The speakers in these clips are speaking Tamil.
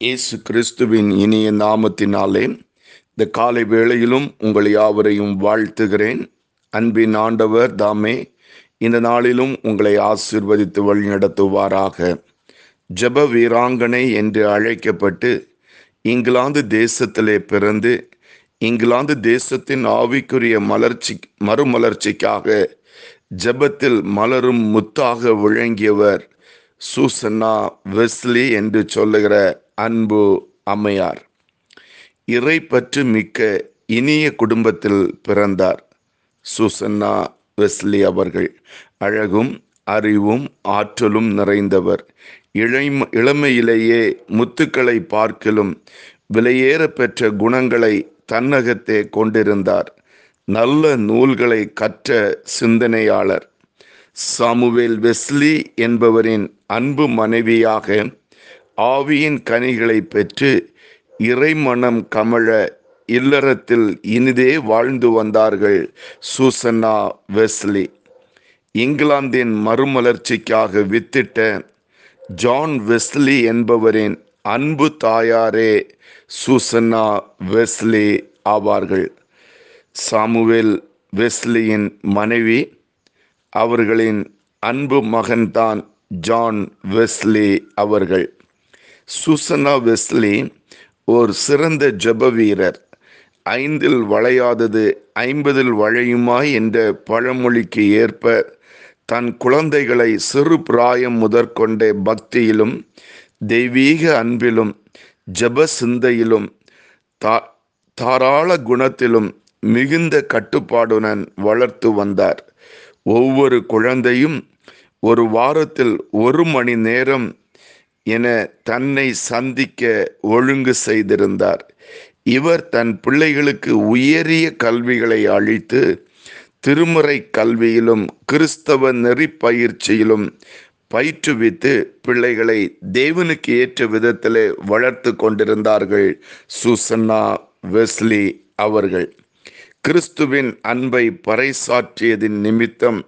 இயேசு கிறிஸ்துவின் இனிய நாமத்தினாலே இந்த காலை வேளையிலும் உங்கள் யாவரையும் வாழ்த்துகிறேன். அன்பின் ஆண்டவர் தாமே இந்த நாளிலும் உங்களை ஆசிர்வதித்து வழிநடத்துவாராக. ஜெப வீராங்கனை என்று அழைக்கப்பட்டு இங்கிலாந்து தேசத்திலே பிறந்து இங்கிலாந்து தேசத்தின் ஆவிக்குரிய மலர்ச்சி மறுமலர்ச்சிக்காக ஜெபத்தில் மலரும் முத்தாக விளங்கியவர் சூசன்னா வெஸ்லி என்று சொல்லுகிற அன்பு அம்மையார். இறை பற்று மிக்க இனிய குடும்பத்தில் பிறந்தார் சுசன்னா வெஸ்லி அவர்கள். அழகும் அறிவும் ஆற்றலும் நிறைந்தவர். இளை இளமையிலேயே முத்துக்களை பார்க்கலும் விலையேற பெற்ற குணங்களை தன்னகத்தே கொண்டிருந்தார். நல்ல நூல்களை கற்ற சிந்தனையாளர். சாமுவேல் வெஸ்லி என்பவரின் அன்பு மனைவியாக ஆவியின் கனிகளை பெற்று இறைமணம் கமழ இல்லறத்தில் இனிதே வாழ்ந்து வந்தார்கள் சூசன்னா வெஸ்லி. இங்கிலாந்தின் மறுமலர்ச்சிக்காக வித்திட்ட ஜான் வெஸ்லி என்பவரின் அன்பு தாயாரே சூசன்னா வெஸ்லி ஆவார்கள். சாமுவேல் வெஸ்லியின் மனைவி அவர்களின் அன்பு மகன்தான் ஜான் வெஸ்லி அவர்கள். சூசனா வெஸ்லி ஒரு சிறந்த ஜெப வீரர். ஐந்தில் வளையாதது ஐம்பதில் வளையுமா என்ற பழமொழிக்கு ஏற்ப தன் குழந்தைகளை சிறு பிராயம் முதற்கொண்டே பக்தியிலும் தெய்வீக அன்பிலும் ஜெப சிந்தையிலும் தா தாராள குணத்திலும் மிகுந்த கட்டுப்பாடுடன் வளர்த்து வந்தார். ஒவ்வொரு குழந்தையும் ஒரு வாரத்தில் ஒரு மணி நேரம் என தன்னை சந்திக்க ஒழுங்கு செய்திருந்தார். இவர் தன் பிள்ளைகளுக்கு உயரிய கல்விகளை அளித்து திருமுறை கல்வியிலும் கிறிஸ்தவ நெறி பயிற்சியிலும் பயிற்றுவித்து பிள்ளைகளை தேவனுக்கு ஏற்ற விதத்தில் வளர்த்து கொண்டிருந்தார்கள் சூசன்னா வெஸ்லி அவர்கள். கிறிஸ்துவின் அன்பை பறைசாற்றியதின் நிமித்தம்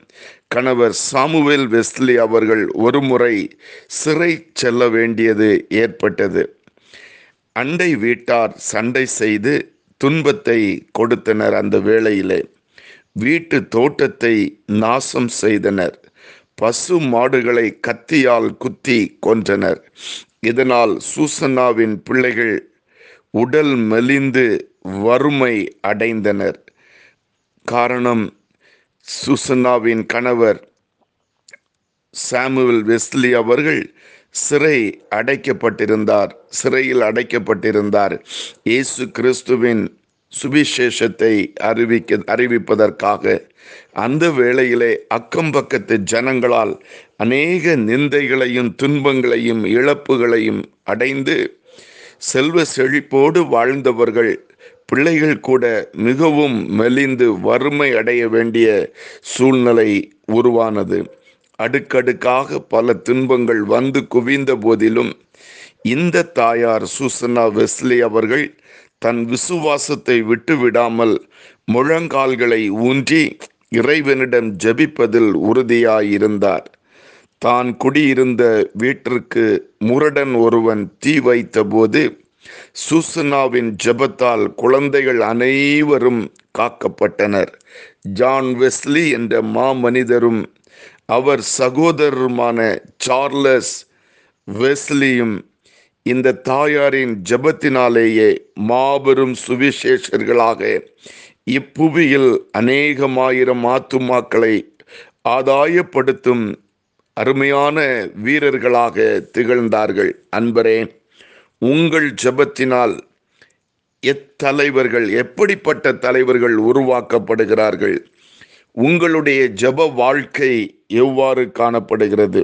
கணவர் சாமுவேல் வெஸ்லி அவர்கள் ஒருமுறை சிறை செல்ல வேண்டியது ஏற்பட்டது. அண்டை வீட்டார் சண்டை செய்து துன்பத்தை கொடுத்தனர் அந்த வேளையிலே. வீட்டு தோட்டத்தை நாசம் செய்தனர். பசு மாடுகளை கத்தியால் குத்தி கொன்றனர். இதனால் சூசனாவின் பிள்ளைகள் உடல் மெலிந்து வறுமை அடைந்தனர். காரணம் சுசன்னாவின் கணவர் சாமுவல் வெஸ்லி அவர்கள் சிறை அடைக்கப்பட்டிருந்தார். சிறையில் அடைக்கப்பட்டிருந்தார். இயேசு கிறிஸ்துவின் சுவிசேஷத்தை அறிவிக்க அறிவிப்பதற்காக. அந்த வேளையிலே அக்கம் பக்கத்து ஜனங்களால் அநேக நிந்தைகளையும் துன்பங்களையும் இழப்புகளையும் அடைந்து செல்வ செழிப்போடு வாழ்ந்தவர்கள் பிள்ளைகள் கூட மிகவும் மெலிந்து வறுமை அடைய வேண்டிய சூழ்நிலை உருவானது. அடுக்கடுக்காக பல துன்பங்கள் வந்து குவிந்த போதிலும் இந்த தாயார் சூசனா வெஸ்லி அவர்கள் தன் விசுவாசத்தை விட்டு விடாமல் முழங்கால்களை ஊன்றி இறைவனிடம் ஜெபிப்பதில் உறுதியாயிருந்தார். தான் குடியிருந்த வீட்டிற்கு முரடன் ஒருவன் தீ வைத்தபோது சூசனாவின் ஜெபத்தால் குழந்தைகள் அனைவரும் காக்கப்பட்டனர். ஜான் வெஸ்லி என்ற மாமனிதரும் அவர் சகோதரருமான சார்லஸ் வெஸ்லியும் இந்த தாயாரின் ஜெபத்தினாலேயே மாபெரும் சுவிசேஷர்களாக இப்புவியில் அநேகமாயிரம் ஆத்துமாக்களை ஆதாயப்படுத்தும் அருமையான வீரர்களாக திகழ்ந்தார்கள். அன்பரே உங்கள் ஜெபத்தினால் எத்தலைவர்கள் எப்படிப்பட்ட தலைவர்கள் உருவாக்கப்படுகிறார்கள்? உங்களுடைய ஜெப வாழ்க்கை எவ்வாறு காணப்படுகிறது?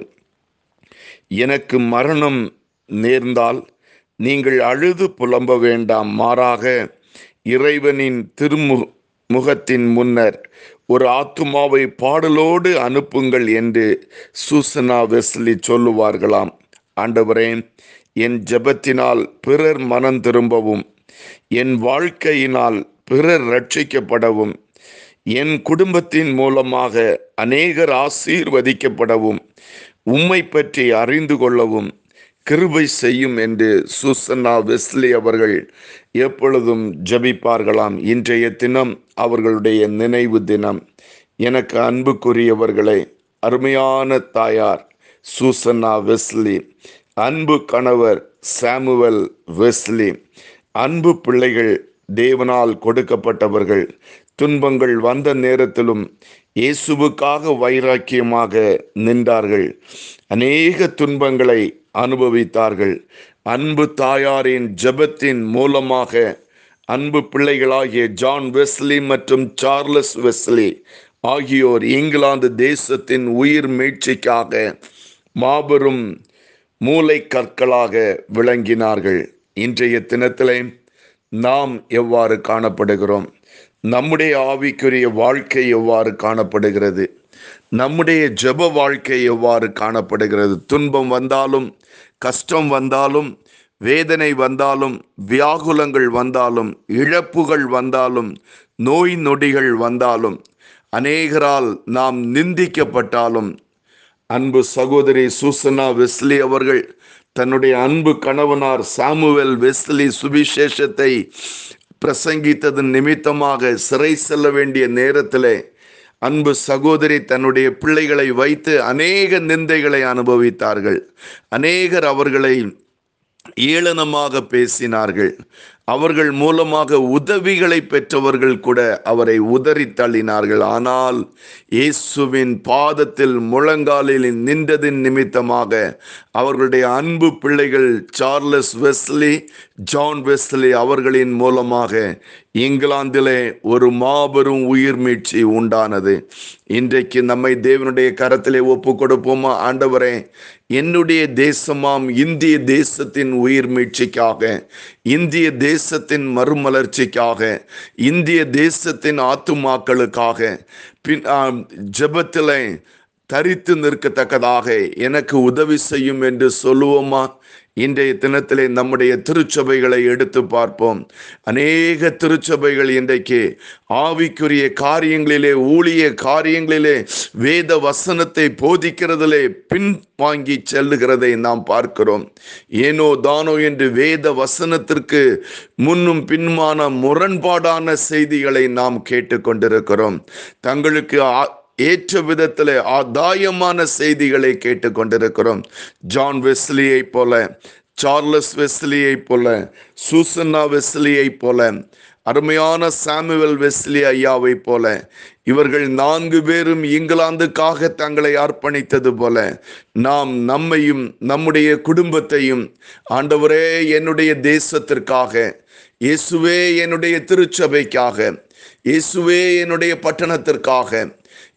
எனக்கு மரணம் நேர்ந்தால் நீங்கள் அழுது புலம்ப வேண்டாம். மாறாக இறைவனின் திருமு முகத்தின் முன்னர் ஒரு ஆத்துமாவை பாடலோடு அனுப்புங்கள் என்று சூசனா வெஸ்லி சொல்லுவார்களாம். ஆண்டவரே என் ஜெபத்தினால் பிறர் மனம் திரும்பவும் என் வாழ்க்கையினால் பிறர் ரட்சிக்கப்படவும் என் குடும்பத்தின் மூலமாக அநேகர் ஆசீர்வதிக்கப்படவும் உம்மை பற்றி அறிந்து கொள்ளவும் கிருபை செய்யும் என்று சுசன்னா வெஸ்லி அவர்கள் எப்பொழுதும் ஜபிப்பார்களாம். இன்றைய தினம் அவர்களுடைய நினைவு தினம். எனக்கு அன்புக்குரியவர்களே அருமையான தாயார் சூசன்னா வெஸ்லி அன்பு கணவர் சாமுவல் வெஸ்லி. அன்பு பிள்ளைகள் தேவனால் கொடுக்கப்பட்டவர்கள் துன்பங்கள் வந்த நேரத்திலும் இயேசுவுக்காக வைராக்கியமாக நின்றார்கள். அநேக துன்பங்களை அனுபவித்தார்கள். அன்பு தாயாரின் ஜெபத்தின் மூலமாக அன்பு பிள்ளைகளாகிய ஜான் வெஸ்லி மற்றும் சார்லஸ் வெஸ்லி ஆகியோர் இங்கிலாந்து தேசத்தின் உயிர் மீட்சிக்காக மாபெரும் மூளை கற்களாக விளங்கினார்கள். இன்றைய தினத்திலே நாம் எவ்வாறு காணப்படுகிறோம்? நம்முடைய ஆவிக்குரிய வாழ்க்கை எவ்வாறு காணப்படுகிறது? நம்முடைய ஜெப வாழ்க்கை எவ்வாறு காணப்படுகிறது? துன்பம் வந்தாலும் கஷ்டம் வந்தாலும் வேதனை வந்தாலும் வியாகுலங்கள் வந்தாலும் இழப்புகள் வந்தாலும் நோய் நொடிகள் வந்தாலும் அநேகரால் நாம் நிந்திக்கப்பட்டாலும் அன்பு சகோதரி சூசனா வெஸ்லி அவர்கள் தன்னுடைய அன்பு கணவனார் சாமுவேல் வெஸ்லி சுவிசேஷத்தை பிரசங்கித்ததன் நிமித்தமாக சிறை செல்ல வேண்டிய நேரத்தில் அன்பு சகோதரி தன்னுடைய பிள்ளைகளை வைத்து அநேக நிந்தைகளை அனுபவித்தார்கள். அநேகர் அவர்களை ஏளனமாக பேசினார்கள். அவர்கள் மூலமாக உதவிகளை பெற்றவர்கள் கூட அவரை உதறி தள்ளினார்கள். ஆனால் இயேசுவின் பாதத்தில் முழங்காலில் நின்றதின் நிமித்தமாக அவர்களுடைய அன்பு பிள்ளைகள் சார்லஸ் வெஸ்லி ஜான் வெஸ்லி அவர்களின் மூலமாக இங்கிலாந்திலே ஒரு மாபெரும் உயிர் மீட்சி உண்டானது. இன்றைக்கு நம்மை தேவனுடைய கரத்திலே ஒப்பு கொடுப்போமா ஆண்டவரே என்னுடைய தேசமாம் இந்திய தேசத்தின் உயிர் மீட்சிக்காக இந்திய தேசத்தின் மறுமலர்ச்சிக்காக இந்திய தேசத்தின் ஆத்துமாக்களுக்காக பின் ஜபத்தில் தரித்து நிற்கத்தக்கதாக எனக்கு உதவி செய்யும் என்று சொல்லுவோமா? இன்றைய தினத்திலே நம்முடைய திருச்சபைகளை எடுத்து பார்ப்போம். அநேக திருச்சபைகள் இன்றைக்கு ஆவிக்குரிய காரியங்களிலே ஊழிய காரியங்களிலே வேத வசனத்தை போதிக்கிறதிலே பின் வாங்கி செல்லுகிறதை நாம் பார்க்கிறோம். ஏனோ தானோ என்று வேத வசனத்திற்கு முன்னும் பின்மான முரண்பாடான செய்திகளை நாம் கேட்டுக்கொண்டிருக்கிறோம். தங்களுக்கு ஏற்ற விதத்தில் ஆதாயமான செய்திகளை கேட்டுக்கொண்டிருக்கிறோம். ஜான் வெஸ்லியை போல சார்லஸ் வெஸ்லியை போல சூசன்னா வெஸ்லியை போல அருமையான சாமுவல் வெஸ்லி ஐயாவை போல இவர்கள் நான்கு பேரும் இங்கிலாந்துக்காக தங்களை அர்ப்பணித்தது போல நாம் நம்மையும் நம்முடைய குடும்பத்தையும் ஆண்டவரே என்னுடைய தேசத்திற்காக இயேசுவே என்னுடைய திருச்சபைக்காக இயேசுவே என்னுடைய பட்டணத்திற்காக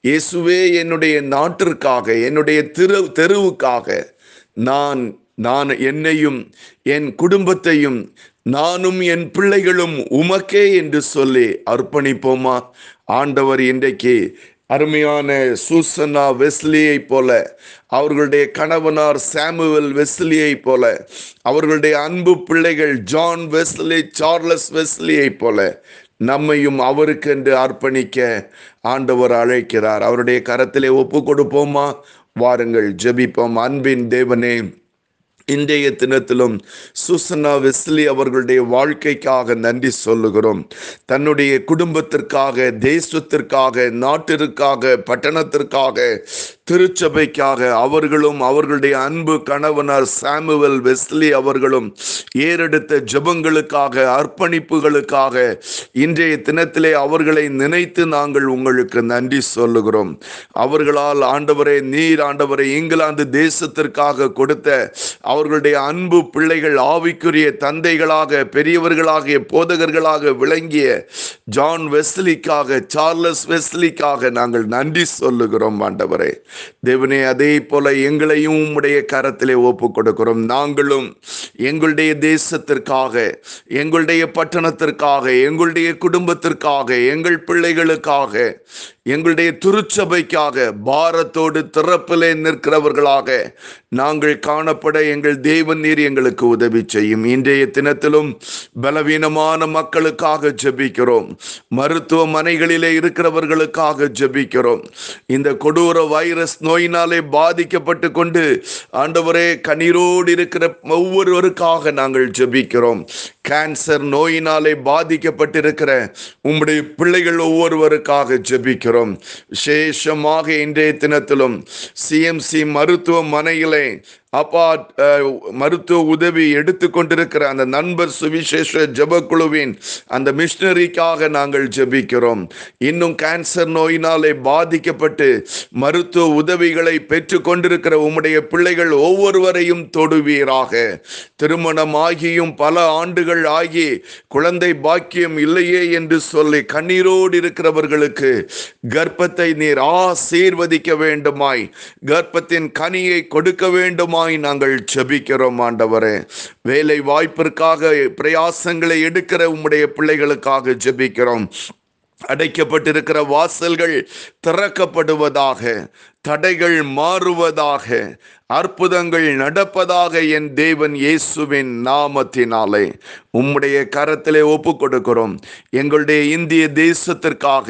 இயேசுவே என்னுடைய நாட்டிற்காக என்னுடைய திரு தெருவுக்காக நான் நான் என்னையும் என் குடும்பத்தையும் நானும் என் பிள்ளைகளும் உமக்கே என்று சொல்லி அர்ப்பணிப்போமா? ஆண்டவர் இன்றைக்கு அருமையான சூசனா வெஸ்லியை போல அவர்களுடைய கணவனார் சாமுவல் வெஸ்லியை போல அவர்களுடைய அன்பு பிள்ளைகள் ஜான் வெஸ்லி சார்லஸ் வெஸ்லியை போல நம்மையும் அவருக்கென்று அர்ப்பணிக்க ஆண்டவர் அழைக்கிறார். அவருடைய கரத்திலே ஒப்பு கொடுப்போமா வாருங்கள் ஜெபிப்போம். அன்பின் தேவனே இன்றைய தினத்திலும் சுசனா வெஸ்லி அவர்களுடைய வாழ்க்கைக்காக நன்றி சொல்லுகிறோம். தன்னுடைய குடும்பத்திற்காக தேசத்திற்காக நாட்டிற்காக பட்டணத்திற்காக திருச்சபைக்காக அவர்களும் அவர்களுடைய அன்பு கணவனார் சாமுவல் வெஸ்லி அவர்களும் ஏறெடுத்த ஜபங்களுக்காக அர்ப்பணிப்புகளுக்காக இன்றைய தினத்திலே அவர்களை நினைத்து நாங்கள் உங்களுக்கு நன்றி சொல்லுகிறோம். அவர்களால் ஆண்டவரே நீர் ஆண்டவரை இங்கிலாந்து தேசத்திற்காக கொடுத்த அவர்களுடைய அன்பு பிள்ளைகள் ஆவிக்குரிய தந்தைகளாக பெரியவர்களாகிய போதகர்களாக விளங்கிய ஜான் வெஸ்லிக்காக சார்லஸ் வெஸ்லிக்காக நாங்கள் நன்றி சொல்லுகிறோம் ஆண்டவரே. தேவனே அதே போல எங்களையும் உம்முடைய கரத்திலே ஒப்பு கொடுக்கிறோம் நாங்களும் எங்களுடைய தேசத்திற்காக எங்களுடைய பட்டணத்திற்காக எங்களுடைய குடும்பத்திற்காக எங்கள் பிள்ளைகளுக்காக எங்களுடைய திருச்சபைக்காக பாரத்தோடு திறப்பிலே நிற்கிறவர்களாக நாங்கள் காணப்பட எங்கள் தேவன் நீர் எங்களுக்கு உதவி செய்யும். இன்றைய தினத்திலும் பலவீனமான மக்களுக்காக ஜெபிக்கிறோம். மருத்துவமனைகளிலே இருக்கிறவர்களுக்காக ஜெபிக்கிறோம். இந்த கொடூர வைரஸ் நோயினாலே பாதிக்கப்பட்டு கொண்டு ஆண்டவரே கண்ணீரோடு இருக்கிற ஒவ்வொருவருக்காக நாங்கள் ஜெபிக்கிறோம். கேன்சர் நோயினாலே பாதிக்கப்பட்டிருக்கிற உம்முடைய பிள்ளைகள் ஒவ்வொருவருக்காக ஜெபிக்கிறோம். விசேஷமாக இன்றைய தினத்திலும் சிஎம்சி மருத்துவமனையிலே அப்பா மருத்துவ உதவி எடுத்து கொண்டிருக்கிற அந்த நண்பர் சுவிசேஷ ஜபக்குழுவின் அந்த மிஷினரிக்காக நாங்கள் ஜெபிக்கிறோம். இன்னும் கேன்சர் நோயினாலே பாதிக்கப்பட்டு மருத்துவ உதவிகளை பெற்று கொண்டிருக்கிற உம்முடைய பிள்ளைகள் ஒவ்வொருவரையும் தொடுவீராக. திருமணம் ஆகியும் பல ஆண்டுகள் ஆகி குழந்தை பாக்கியம் இல்லையே என்று சொல்லி கண்ணீரோடு இருக்கிறவர்களுக்கு கர்ப்பத்தை நீர் ஆசீர்வதிக்க வேண்டுமாய். கர்ப்பத்தின் கனியை கொடுக்க வேண்டுமாய் நாங்கள் ஜபிக்கிறோம் ஆண்டவரே. வேலை வாய்ப்பிற்காக பிரயாசங்களை எடுக்கிற உம்முடைய பிள்ளைகளுக்காக ஜபிக்கிறோம். அடைக்கப்பட்டிருக்கிற வாசல்கள் திறக்கப்படுவதாக. தடைகள் மாறுவதாக அற்புதங்கள் நடப்பதாக என் தேவன் இயேசுவின் நாமத்தினாலே உம்முடைய கரத்திலே ஒப்பு கொடுக்கிறோம் எங்களுடைய இந்திய தேசத்திற்காக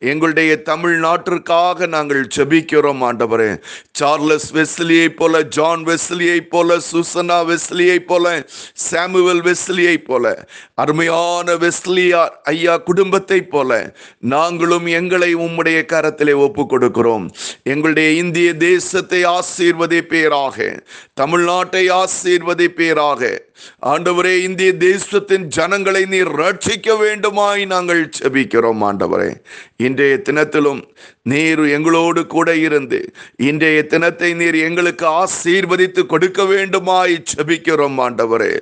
எங்களுடைய தமிழ்நாட்டிற்காக நாங்கள் ஜெபிக்கிறோம் ஆண்டவரே. சார்லஸ் வெஸ்லியை போல ஜான் வெஸ்லியை போல சுசனா வெஸ்லியை போல சாமுவல் வெஸ்லியை போல அருமையான வெஸ்லியா ஐயா குடும்பத்தை போல நாங்களும் எங்களை உம்முடைய கரத்திலே ஒப்பு கொடுக்கிறோம் எங்களுடைய இந்திய தேசத்தை ஆசீர்வதிப்பீராக தமிழ்நாட்டை ஆசீர்வதிப்பீராக ஆண்டவரே இந்திய தேசத்தின் ஜனங்களை நீர் ரட்சிக்க வேண்டுமாய் நாங்கள் செபிக்கிறோம் ஆண்டவரே. இன்றைய தினத்திலும் நீர் எங்களோடு கூட இருந்து இன்றைய தினத்தை நீர் எங்களுக்கு ஆசீர்வதித்து கொடுக்க வேண்டுமாய் செபிக்கிறோம் ஆண்டவரே.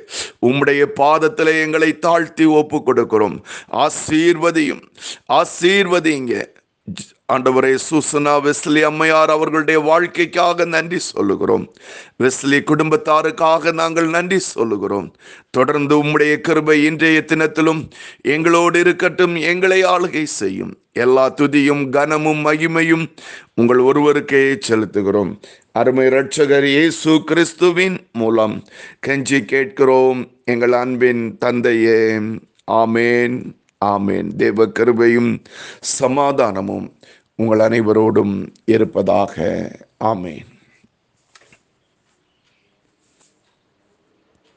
உம்முடைய பாதத்தில் எங்களை தாழ்த்தி ஒப்பு கொடுக்கிறோம். ஆசீர்வதியும் ஆசீர்வதிங்க. ஆண்டவரே சூசனா வெஸ்லி அம்மையார் அவர்களுடைய வாழ்க்கைக்காக நன்றி சொல்லுகிறோம். வெஸ்லி குடும்பத்தாருக்காக நாங்கள் நன்றி சொல்லுகிறோம். தொடர்ந்து உம்முடைய கிருபை இன்றைய தினத்திலும் எங்களோடு இருக்கட்டும் எங்களை ஆளுகை செய்யும். எல்லா துதியும் கனமும் மகிமையும் உங்கள் ஒருவருக்கே செலுத்துகிறோம். அருமை ரட்சகர் இயேசு கிறிஸ்துவின் மூலம் கெஞ்சி கேட்கிறோம் எங்கள் அன்பின் தந்தையே. ஆமேன் ஆமேன். தேவ கிருபையும் சமாதானமும் உங்கள் அனைவரோடும் இருப்பதாக. ஆமேன்.